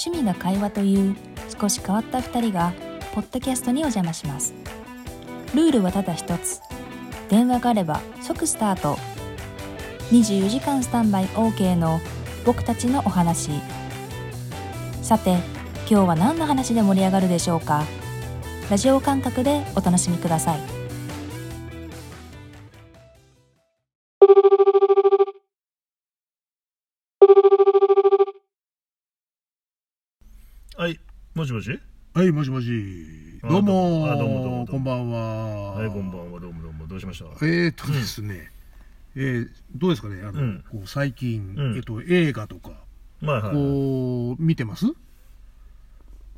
趣味が会話という少し変わった2人がポッドキャストにお邪魔します。ルールはただ一つ。電話があれば即スタート。24時間スタンバイ OK の僕たちのお話。さて今日は何の話で盛り上がるでしょうか。ラジオ感覚でお楽しみください。もしもし？はい、もしもし。あどうもあどうもどうもこんばんは。はい、こんばんは、どうもどうも、どうしました？えーっとですね、えーどうですかね、あの、うんこう最近、うんえっと、映画とか、はいはい。こう、見てます？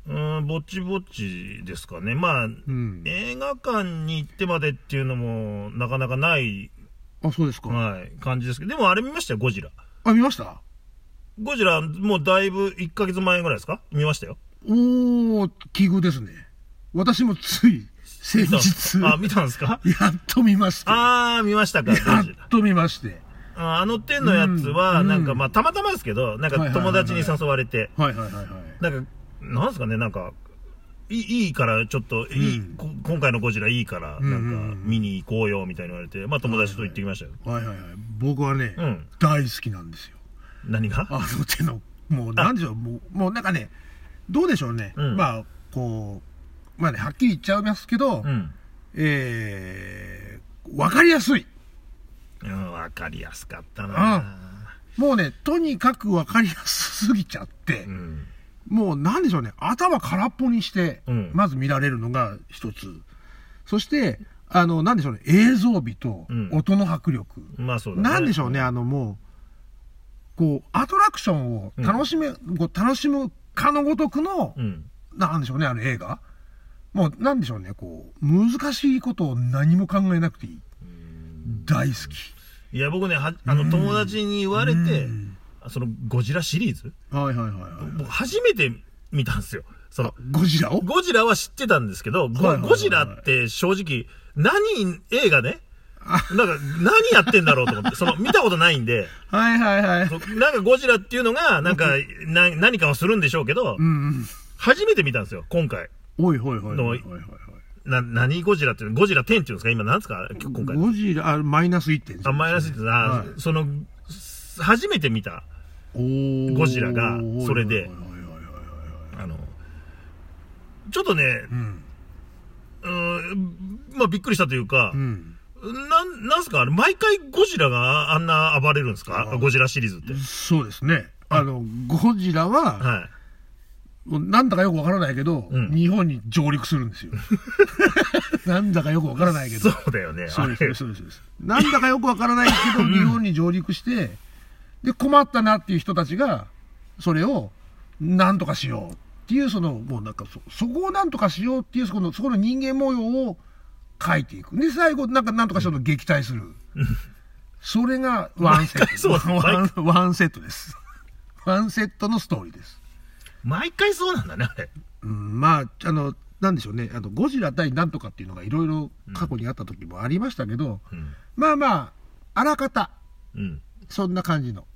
うん、ぼちぼちですかね。まあ、うん。映画館に行ってまでっていうのも、なかなかない、あ、そうですか。はい、感じですけど、でもあれ見ましたよ、ゴジラ。あ、見ました？ゴジラ、もうだいぶ1ヶ月前ぐらいですか？見ましたよ。おー、奇遇ですね。私もつい、先日、あ、見たんですかやっと見まして。あー、見ましたか、やっ。と見まして。ああの点のやつは、うんなんか、まあ、たまたまですけど、なんか友達に誘われて、はいはいはいはい。なんか、なんですかね、なんか、いいいから、ちょっと、いい、うん今回のゴジラいいから、なんか、見に行こうよ、みたいに言われて、まあ友達と行ってきましたよ。はいはいはい。僕はね、うん。大好きなんですよ。何があの手の、もう、なんでしょう、もう、もうなんかね、どうでしょうね。うんまあ、こう、まあね、はっきり言っちゃいますけど、うん。えー、わかりやすい。うん、わかりやすかったなもうね、とにかくわかりやすすぎちゃってう、ん。もうなんでしょうね、頭空っぽにしてうん、まず見られるのが一つ。そして、あの、なんでしょうね、映像美とうん音の迫力。まあそうだね。なんでしょうね、あのもう、こう、アトラクションを楽しめ、こう楽しむかのごとくの、うん。なんでしょうね、あの映画。もう、なんでしょうね、こう、難しいことを何も考えなくていい。大好き。いや、僕ね、はあの、友達に言われてうん、その、ゴジラシリーズ？はいはいはいはい。僕、初めて見たんですよ。その、ゴジラを？ゴジラは知ってたんですけど、ゴジラって正直、何、映画ね、なんか、何やってんだろうと思って、その、見たことないんで、はいはいはい。そなんかゴジラっていうのが、なんか、な何かをするんでしょうけどう、んうん。初めて見たんですよ、今回。おいほいほいほいほいほいな、何ゴジラっていうのゴジラ10っていうんですか今何ですか今回。ゴジラ、あ、マイナス1.0。あ、マイナスって、あ、はいその、初めて見た、ゴジラがそれであの、ちょっとね、うん。うーん、まあびっくりしたというかう、ん。なん、なんすか？あれ、毎回ゴジラがあんな暴れるんですか？あゴジラシリーズって。そうですね。あの、ゴジラは、はい。なんだかよくわからないけど、うん日本に上陸するんですよ。なんだかよくわからないけど。そうだよね。そうですあれそうですそうです。なんだかよくわからないけど、日本に上陸して、で、困ったなっていう人たちが、それを、なんとかしようっていう、その、もうなんかそ、そこをなんとかしようっていう、そこの、そこの人間模様を書いていく。で、最後、なんか、なんとかしようと撃退する。それがワンセッ毎回 そうト。ワンワンセットです。ワンセットのストーリーです。毎回そうなんだね、あれ。うん、まあ、あの、なんでしょうね、あの、ゴジラ対なんとかっていうのがいろいろ過去にあった時もありましたけど、うん。まあまあ、あらかた、うん。そんな感じの。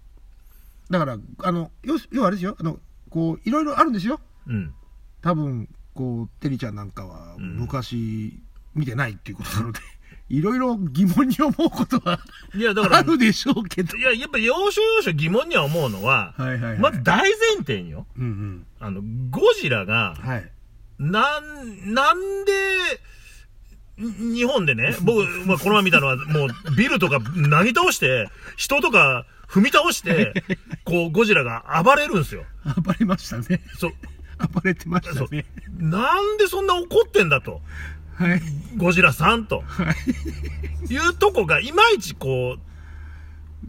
だから、あの、要す要はあれですよ、あの、こう、いろいろあるんですよ。うん。多分、こう、テリちゃんなんかはうん昔見てないっていうことなので、いろいろ疑問に思うことはいや、だから、あるでしょうけど。いや、やっぱ要所要所疑問には思うのは、はいはいはい。まず大前提によ。うんうん。あの、ゴジラが、はい。なん、なんで、に日本でね、僕、まあ、この前見たのは、もう、ビルとかなぎ倒して、人とか踏み倒して、こう、ゴジラが暴れるんですよ。暴れましたね。そう。暴れてましたね。なんでそんな怒ってんだと。はい。ゴジラさんと。はい。いうとこが、いまいちこ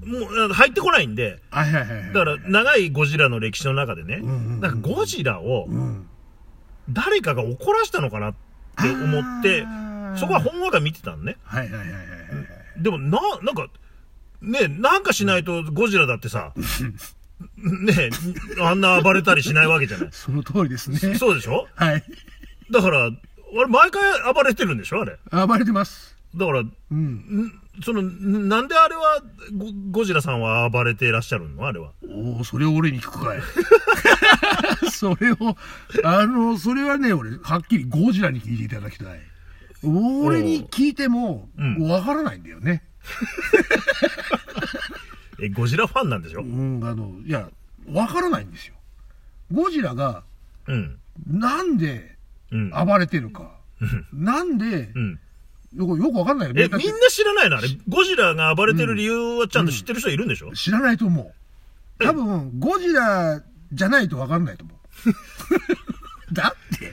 う、もう、入ってこないんで、はいはいはいはい。だから、長いゴジラの歴史の中でね、うんうんうんなんかゴジラをうん。誰かが怒らしたのかなって思って、そこはほんわか見てたのね。はいはいはいはいはい。でも、な、なんか、ねなんかしないとゴジラだってさ、ねあんな暴れたりしないわけじゃない。その通りですね。そうでしょ？はい。だから、あれ、毎回暴れてるんでしょあれ？暴れてます。だから、うん。んその、んなんであれはゴ、ゴジラさんは暴れていらっしゃるの？あれは。おお、それを俺に聞くかい。それを、あの、それはね、俺、はっきりゴジラに聞いていただきたい。俺に聞いても、うんわからないんだよね。え、ゴジラファンなんでしょ？うん、あの、いや、わからないんですよ。ゴジラが、うん。なんでうん。暴れてるか。なんでう、ん。よく、よくわかんないよね。え、みんな知らないの？あれ、ゴジラが暴れてる理由はちゃんと知ってる人いるんでしょ、知らないと思う。多分、ゴジラじゃないとわかんないと思う。だって、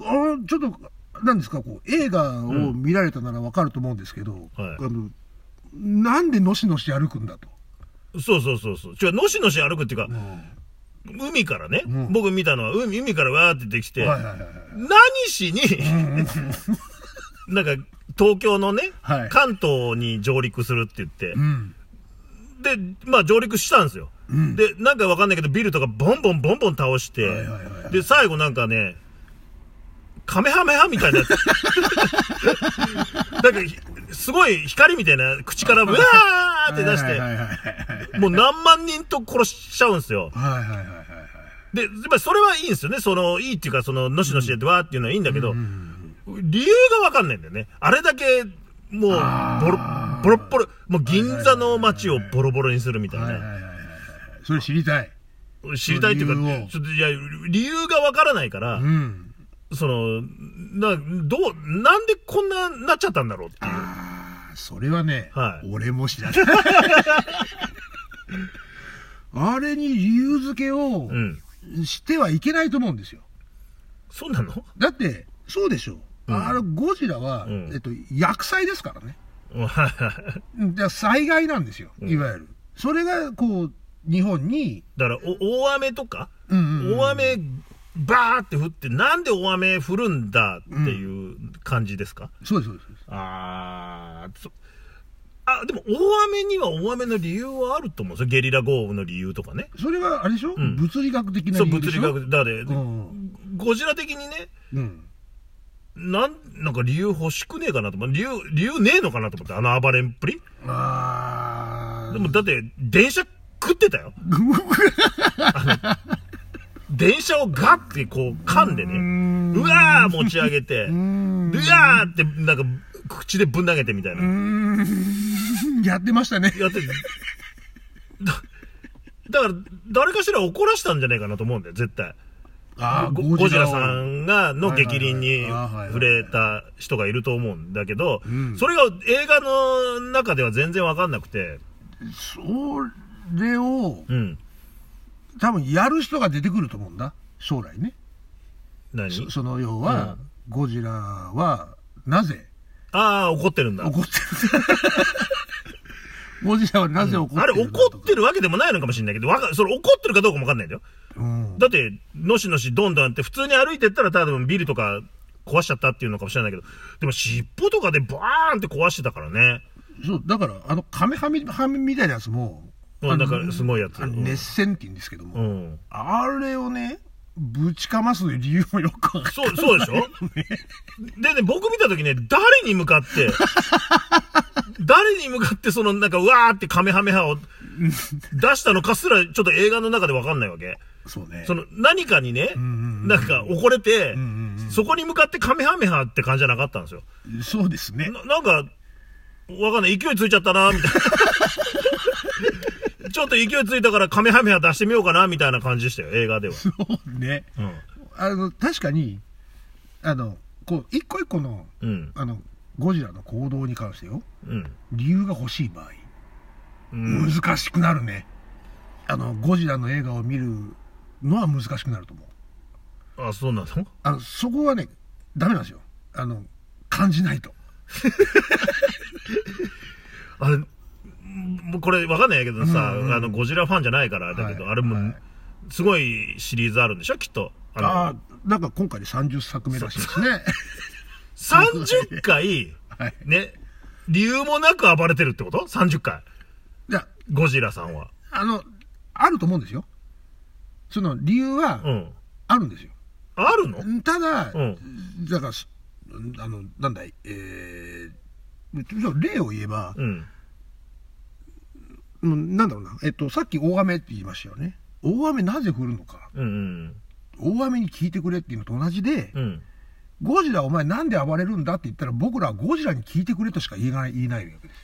あのちょっと、なんですか、こう、映画を見られたならわかると思うんですけど、はいあの、なんでのしのし歩くんだと。そうそうそうそう。違う、のしのし歩くっていうか、海からね、うん僕見たのは海、海からわーって出てきて、はいはいはいはい。何しに、なんか、東京のね、はい関東に上陸するって言って、うん。で、まあ上陸したんですよ。うんで、なんかわかんないけど、ビルとかボンボンボンボン倒して、で、最後なんかね、カメハメハみたいなやつ。なんかひ、すごい光みたいな口からブワーって出して、もう何万人と殺しちゃうんですよ。はいはいはい。で、やっぱりそれはいいんですよね。その、いいっていうか、その、のしのしやってわーっていうのはいいんだけど、理由がわかんないんだよね。あれだけ、もう、ボロボロッボロ、もう銀座の街をボロボロにするみたいな。それ知りたい。知りたいっていうか、ちょっと、いや、理由がわからないから、うん。その、な、どう、なんでこんな、なっちゃったんだろうっていう。ああ、それはね、はい俺も知らない。あれに理由付けをうん。してはいけないと思うんですよ。そうなの？だって、そうでしょう。うんあのゴジラは、うんえっと、薬剤ですからね。はいはいうんだから災害なんですよ、うんいわゆる。それが、こう、日本に、だから、お大雨とか、うんうんうん大雨、バーって降って、なんで大雨降るんだっていう感じですか、そうです、そうですそうです。あーそあ、でも大雨には大雨の理由はあると思うんですよ。ゲリラ豪雨の理由とかね。それは、あれでしょ、ん物理学的なそう、理由でしょ？物理学、だから、うん。ゴジラ的にね、うん。なん、なんか理由欲しくねえかなと思う。理由、理由ねえのかなと思って、あの暴れんっぷりあーでもだって、電車食ってたよ。電車をガッてこう噛んでね、うわー持ち上げて、うわんーってなんか口でぶん投げてみたいな。やってましたね。やってだだから、誰かしら怒らしたんじゃないかなと思うんだよ、絶対。あーゴゴジラをさんが、のはいはいはい激輪に触れた人がいると思うんだけどうん、それが映画の中では全然わかんなくて、それを、うん。多分やる人が出てくると思うんだ。将来ね。何？そその要は、ゴジラは、なぜああ、怒ってるんだ。怒ってるゴジラはなぜ怒ってるあれ怒ってるわけでもないのかもしれないけど、わかそれ怒ってるかどうかもわかんないんだよ。うん。だって、のしのしどんどんって普通に歩いてったら多分ビルとか壊しちゃったっていうのかもしれないけど、でも尻尾とかでバーンって壊してたからね。そう、だから、あの、カメハメハメみたいなやつも、うんだからすごいやつ熱線って言うんですけども、うん。あれをね、ぶちかます理由もよくわか。そう、そうでしょ？でね、僕見たときね、誰に向かって、誰に向かってそのなんか、うわーってカメハメハを出したのかすら、ちょっと映画の中でわかんないわけ。そうね。その何かにね、んうんうんなんか怒れて、うんうんそこに向かってカメハメハって感じじゃなかったんですよ。そうですね。ななんか、わかんない。勢いついちゃったな、みたいな。ちょっと勢いついたからカメハメハ出してみようかな、みたいな感じでしたよ、映画では。そうね。うん。あの、確かに、あの、こう、一個一個の、うん。あの、ゴジラの行動に関してよ、うん。理由が欲しい場合、うん。難しくなるね。あの、ゴジラの映画を見るのは難しくなると思う。あ、そうなの？あの、そこはね、ダメなんですよ。あの、感じないと。あれ、もうこれわかんないけどさ、うんうんあの、ゴジラファンじゃないからだけど、はいあれも、はいすごいシリーズあるんでしょ、きっと。あのああ、なんか今回で30作目らしいですね。30回、はい。ね、理由もなく暴れてるってこと ?30 回。いや、ゴジラさんは。あの、あると思うんですよ。その理由はうん。あるんですよ。あるの？ただ、うん。だからす、あの、なんだい、えー、例を言えば、うん。うんなんだろうな、えっと、さっき大雨って言いましたよね。大雨なぜ降るのか。うんうん。大雨に聞いてくれっていうのと同じで、うん。ゴジラお前なんで暴れるんだって言ったら僕らはゴジラに聞いてくれとしか言えない、言えないわけで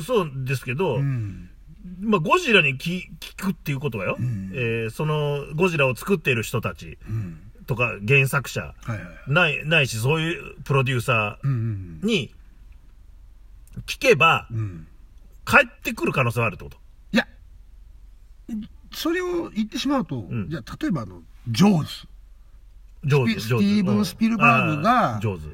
す。そうですけど、うん。まあ、ゴジラに聞聞くっていうことはよ、んえーそのゴジラを作っている人たちうん。とか原作者、はいはい。ない、ないし、そういうプロデューサーに聞けばうん。うん。帰ってくる可能性はあるってこと？いや、それを言ってしまうと、んじゃあ例えばあの、ジョーズ。上手、スピ上手。スティーブンうんスピルバーグがあー上手。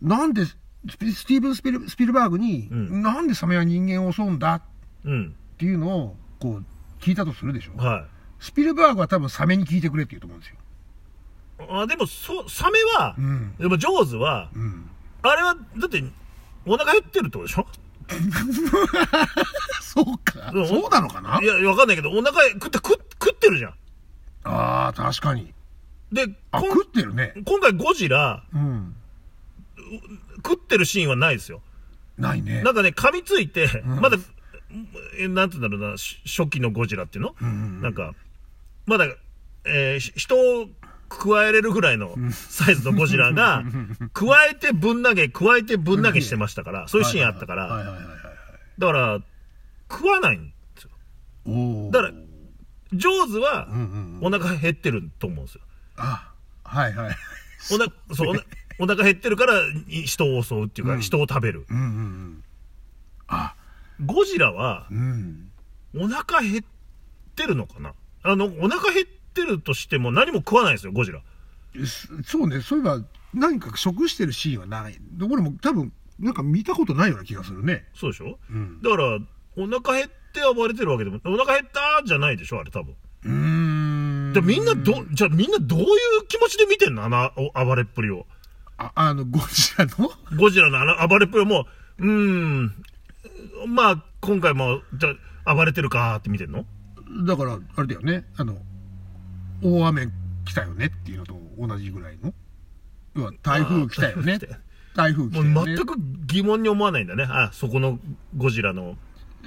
なんで、スピスティーブン・スピルスピルバーグに、うんなんでサメは人間を襲うんだ？うん。っていうのを、こう、聞いたとするでしょ？はスピルバーグは多分サメに聞いてくれって言うと思うんですよ。い。あでも、そ、サメは、うん。でも、ジョーズは、うん。あれは、だって、お腹減ってるってことでしょ？そうか。うんそうなのかな？いや、わかんないけど、お腹食って、食食ってるじゃん。ああ、確かに。で、あ、食ってるね。今回ゴジラ、うん。食ってるシーンはないですよ。ないね。なんかね、噛みついて、まだ、えなんて言うんだろうな、し初期のゴジラっていうの、んなんか、まだ、えーし人を加えれるぐらいのサイズのゴジラが、加えてぶん投げ、加えてぶん投げしてましたから、そういうシーンあったから。だから、食わないんですよ。だから、ジョーズは。お腹減ってると思うんですよ。あ、はいはい。おなそうお腹減ってるからい人を襲うっていうか、うん人を食べる。あ、ゴジラはうん。お腹減ってるのかな？あの、お腹減ってるとしても何も食わないですよ、ゴジラ。そそうね、そういえば、何か食してるシーンはない。で俺も多分、なんか見たことないような気がするね。そうでしょ？うん。だから、お腹減って暴れてるわけでも、お腹減ったじゃないでしょ、あれ多分。うーん。でみんなど、じゃあみんなどういう気持ちで見てんの？あのお暴れっぷりを。あ、あの、ゴジラの？ゴジラのあの暴れっぷりも、うーん、まあ、今回も、じゃあ暴れてるかーって見てんの？だから、あれだよね。あの、大雨来たよねっていうのと同じぐらいの？要は、台風来たよね？台風来たよね？もう全く疑問に思わないんだね。あ、そこのゴジラの。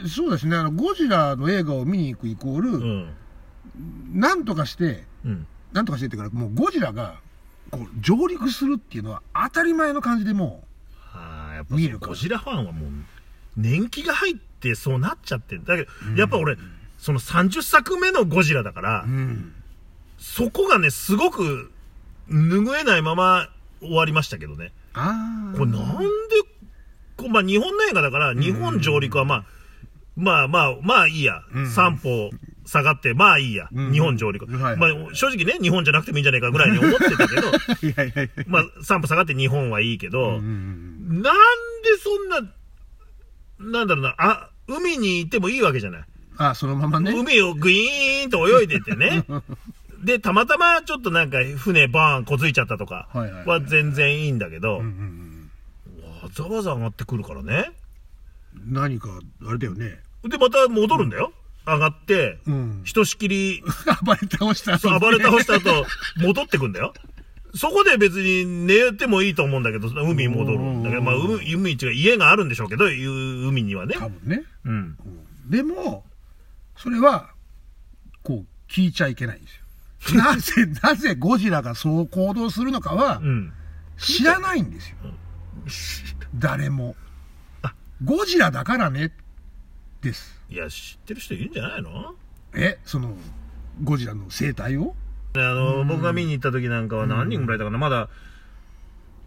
そうですね。あの、ゴジラの映画を見に行くイコール、うん。なんとかして、うん。なんとかしてってか、もうゴジラが、こう、上陸するっていうのは当たり前の感じでもああ、やっぱ見るゴジラファンはもう、年季が入ってそうなっちゃってんだけど、やっぱ俺、その30作目のゴジラだから、う、うん。そこがね、すごく、拭えないまま終わりましたけどね。ああ。これなんで、こうまあ日本の映画だから、日本上陸はまあ、まあまあ、まあいいや。ん三歩下がって、まあいいや。うん日本上陸。まあ正直ね、日本じゃなくてもいいんじゃないかぐらいに思ってたけど。まあ三歩下がって日本はいいけど、なんでそんな、なんだろうな、あ、海に行ってもいいわけじゃない。あ、そのままね。海をグイーンと泳いでてね。で、たまたまちょっとなんか船バーンこづいちゃったとかは全然いいんだけど、うんうんわざわざ上がってくるからね。うん何か、あれだよね。で、また戻るんだよ。上がって、うん。ひとしきり、暴れ倒したそう暴れ倒した後、戻ってくんだよ。そこで別に寝てもいいと思うんだけど、海に戻るんだけど、まあ、海、海一が家があるんでしょうけど、いう海にはね。多分ね。うん。うんでも、それは、こう、聞いちゃいけないんですよ。なぜ、なぜゴジラがそう行動するのかはう、ん。知らないんですよ。誰も。ゴジラだからね、です。いや、知ってる人いるんじゃないの？え、その、ゴジラの生態を？あの、僕が見に行った時なんかは何人ぐらいだかな、まだ、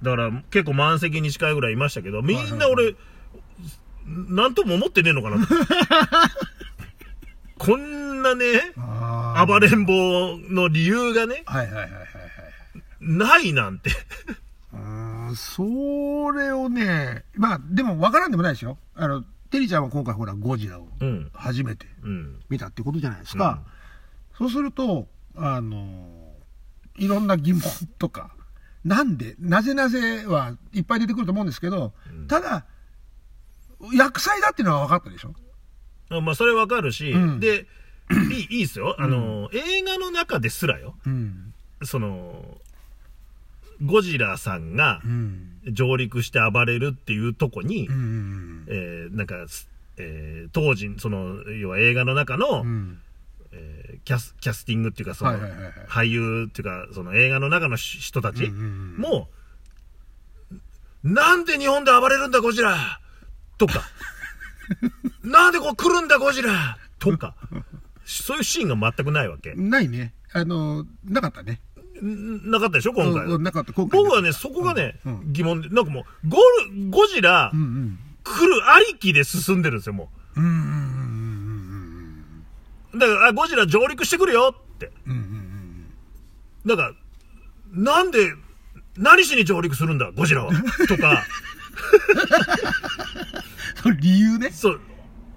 だから結構満席に近いぐらいいましたけど、みんな俺、なんとも思ってねえのかな？と。こんなね、あ暴れん坊の理由がね、はいはいはいはいはい。ないなんて。うーん、それをね、まあ、でも分からんでもないですよ。あの、テリちゃんは今回ほら、ゴジラをうん。初めてうん。見たってことじゃないですか。そうすると、あの、いろんな疑問とか、なんで、なぜなぜはいっぱい出てくると思うんですけど、ただ、薬剤だっていうのは分かったでしょあまあ、それわかるし、うんで、いい、いいっすよ。あの、映画の中ですらよ、うん。その、ゴジラさんがうん。上陸して暴れるっていうとこに、うん。えーなんか、すえー当時、その、要は映画の中の、うん。えーキャス、キャスティングっていうか、その、はいはいはいはい俳優っていうか、その映画の中の人たちうんうんうんも、なんで日本で暴れるんだ、ゴジラとか、なんでこう来るんだ、ゴジラとか、そういうシーンが全くないわけ。ないね。あの、なかったね。んなかったでしょ、今回。なかった、今回。僕はね、そこがね、うんうん疑問で、なんかもう、ゴル、ゴジラ、うんうん。来るありきで進んでるんですよ、もうんうんうんうんう。だから、あ、ゴジラ上陸してくるよって。うんうんうんだから、なんで、何しに上陸するんだ、ゴジラは。とか、うん。理由ね。そう、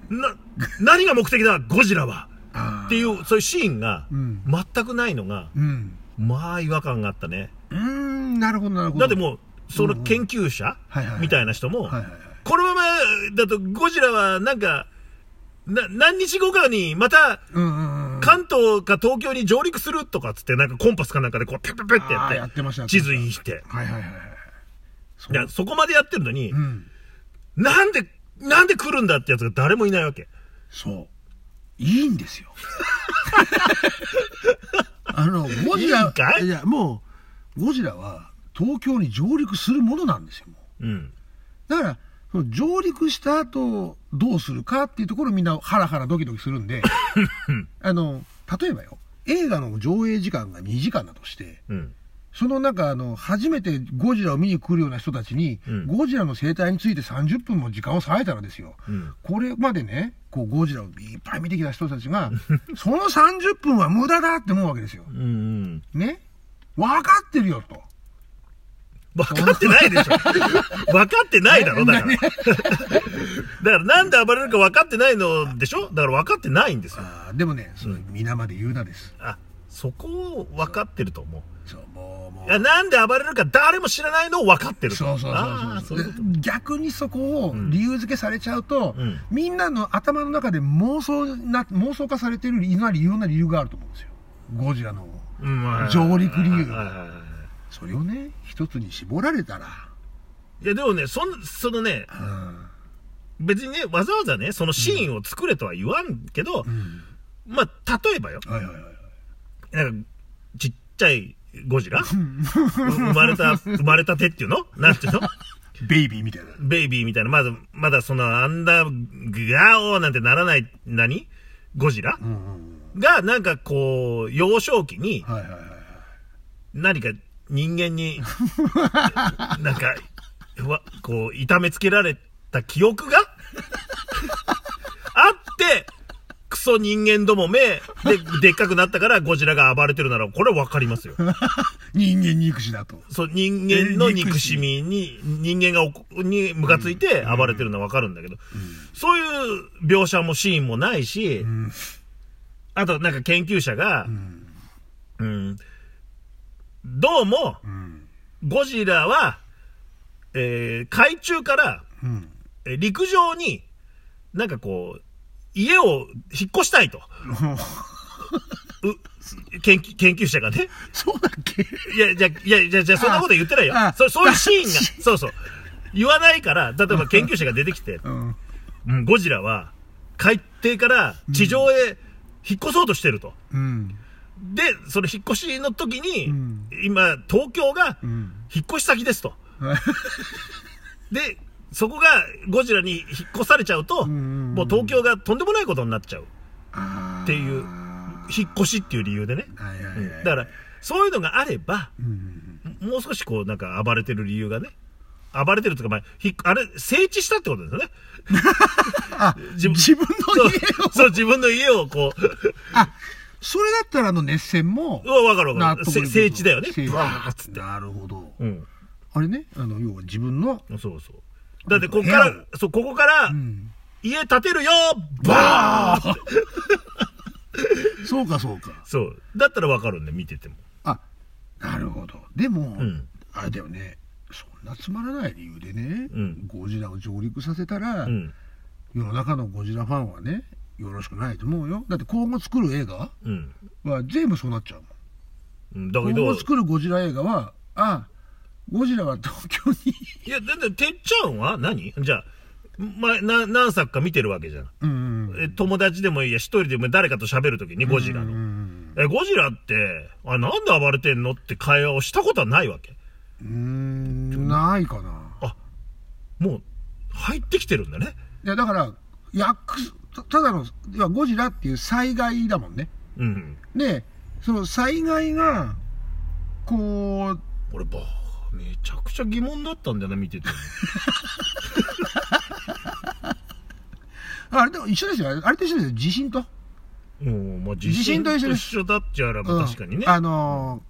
な、何が目的だ、ゴジラは。あっていう、そういうシーンがうん、全くないのが、うん。まあ、違和感があったね。うーん、なるほど、なるほど。だってもう、その研究者みたいな人も。このままだとゴジラはなんか、な、何日後かにまた。関東か東京に上陸するとかっつってなんかコンパスかなんかでこうペッペッペッってやっ、やっててましたやって地図にして。はいはいはいはい。いや、そこまでやってるのにう、ん。なんで、なんで来るんだってやつが誰もいないわけ。そう。いいんですよ。あの、ゴジラ、いや、もう、ゴジラは東京に上陸するものなんですよ、もう。うん。だから、その上陸した後、どうするかっていうところみんなハラハラドキドキするんで、あの、例えばよ、映画の上映時間が2時間だとして、うん。その中、あの、初めてゴジラを見に来るような人たちに、うんゴジラの生態について30分も時間を割いたらですよ、うん。ここれまでね、こう、ゴジラをいっぱい見てきた人たちが、その30分は無駄だって思うわけですよ。うんうん。ね分かってるよと。分かってないでしょ。分かってないだろ、だから。だからなんで暴れるか分かってないのでしょ？だから分かってないんですよ。でもね、その皆まで言うなです。あ、そこを分かってると思う。そう、もう、もいや、なんで暴れるか誰も知らないのを分かってると。そうそうそうそう。逆にそこを理由付けされちゃうと、うん。みんなの頭の中で妄想な妄想化されてるいろんな理由な理由があると思うんですよ。ゴジラの上陸理由。はいはいはいそれをね一つに絞られたら、いや、でもね、そん、そのね、うん。別にね、わざわざね、そのシーンを作れとは言わんけど、うん。まあ、例えばよ、はいはいはい。なんか、ちっちゃいゴジラ？う 生まれた、生まれたてっていうの？なんていうの？ベイビーみたいな。ベイビーみたいな、まだ、まだその、アンダー、ガオーなんてならない、何？ゴジラ？うんうんが、なんかこう、幼少期に、はいはいはい何か人間に、なんか、わこう、痛めつけられた記憶があって、クソ人間どもめ。で、でっかくなったからゴジラが暴れてるなら、これはわかりますよ。人間肉視だと。そう、人間の憎しみに、人間がおこにムカついて暴れてるのはわかるんだけど、そういう描写もシーンもないし、うん。あとなんか研究者がう、ん。うん、どうも、うん。ゴジラは、えー海中から、陸上に、なんかこう、家を引っ越したいと。う研究研究者がね。そうだっけ？いや、じゃ、いや、じゃ、じゃ、そんなこと言ってないよあ。そそういうシーンあが、そうそう。言わないから、例えば研究者が出てきて、うんうん、ゴジラは、海底から地上へ引っ越そうとしてると。うんで、その引っ越しの時に、うん今、東京がうん引っ越し先ですと。で、そこがゴジラに引っ越されちゃうと、んもう東京がとんでもないことになっちゃう。っていう引っ越しっていう理由でね。はいはいはいうんだから、そういうのがあれば、うんもう少しこう、なんか暴れてる理由がね。暴れてるとか、まあ、ひあれ、整地したってことですよね。あ 自分自分の家をそう、自分の家をこう、あそれだったらあの熱戦もうわ、わかるわかる。整地だよね。ブワーっつって。なるほどうん。あれねあの要は自分のそうそう。だって、ここからそう、ここからう、ん。家建てるよバー。ン そうかそうか。そう。だったらわかるんで、見てても。あなるほど。でも、ん。あれだよねそんなつまらない理由でね、うん。ゴジラを上陸させたら、うん。世の中のゴジラファンはねよろしくないと思うよ。だって今後作る映画うん。は全部そうなっちゃうもん。うんだけど今後、作るゴジラ映画はあゴジラは東京にいや、だって、てっちゃんは？何？じゃあ、まあ、な、何作か見てるわけじゃん。うんうん。え友達でもいいや、一人でも誰かと喋るときにゴジラうんうの。んえ、ゴジラって、あ、なんで暴れてんのって会話をしたことはないわけ？うん。ないかな。もう、入ってきてるんだね。いや、だから、役、たただの、いや、ゴジラっていう災害だもんね。うん。で、その災害が、こう、俺、ば、めちゃくちゃ疑問だったんだよな、見てて。あれでも一緒ですよ。あれと一緒ですよ。地震と。うん、まあ、地震と一緒です一緒だっちゃら、まあ確かにね。うんあの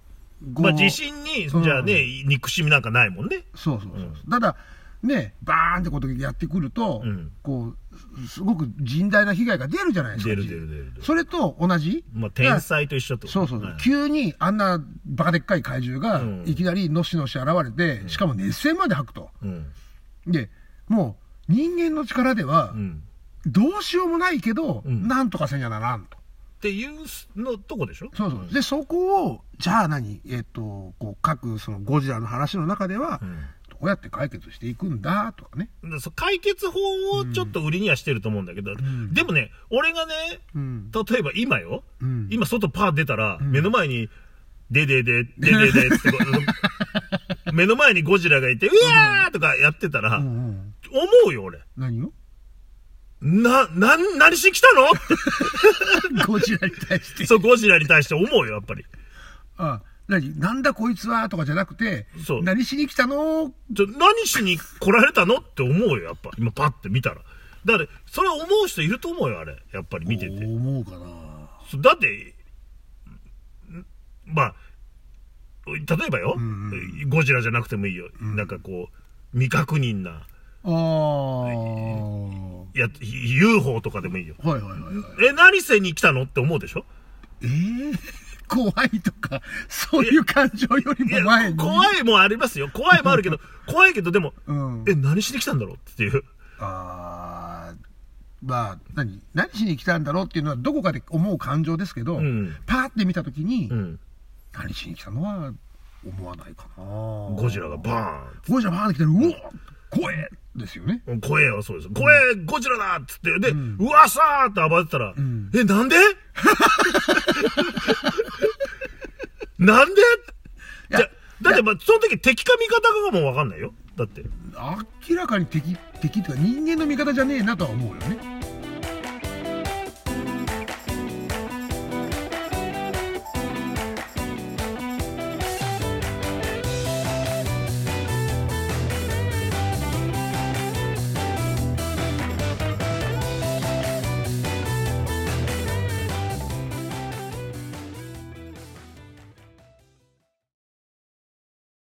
ー、まあ、地震に、うんじゃあね、憎しみなんかないもんね。そうそうそう。うんただ、ね、バーンってことやってくると、うんこう、すごく甚大な被害が出るじゃないですか。出る出る出る。それと同じ？まあ、天才と一緒ってことそうそうそう、はい急にあんなバカでっかい怪獣がうんいきなりのしのし現れて、しかも熱線まで吐くと。うん。で、もう人間の力ではうん。どうしようもないけど、うんなんとかせんやならんと。っていうのとこでしょ？そうそう。で、そこを、じゃあ何？えっ、と、こう、各そのゴジラの話の中では、うやって解決していくんだとかね。解決法をちょっと売りにはしてると思うんだけど、んでもね、俺がね、うん。例えば今よ、うん今外パー出たら、ん目の前に、ででで、でででって目の前にゴジラがいて、うわーとかやってたら、思ん。うよ俺。何をな、なん、何しに来たのって。ゴジラに対して。そう、ゴジラに対して思うよ、やっぱり。あ、何？なんだこいつはとかじゃなくて、そう何しに来たの？何しに来られたのって思うよ、やっぱ。今パッて見たら。だから、それ思う人いると思うよ、あれ。やっぱり見てて。思うかな。だって、んまあ、例えばよ、んゴジラじゃなくてもいいよ。なんかこう、未確認な、ああ。はや、UFO とかでもいいよ。いはいはいはい。え、何せに来たのって思うでしょ？ええ怖いとか、そういう感情よりも前に。怖いもありますよ。怖いもあるけど、怖いけどでも、うん。え、何しに来たんだろうっていう。ああ。まあ、何？何しに来たんだろうっていうのはどこかで思う感情ですけど、うんパーって見たときに、うん。何しに来たのは思わないかな。ゴゴジラがバゴジラバーンって来てる、うわ怖えですよね。ーン。怖えよ、そうです。怖え、ゴジラだっつって、で、うんうわさーって暴れてたら、んえ、なんで？なんで？じゃ、だって、まあ、その時敵か味方かがもうわかんないよ。だって。明らかに敵、敵っていうか人間の味方じゃねえなとは思うよね。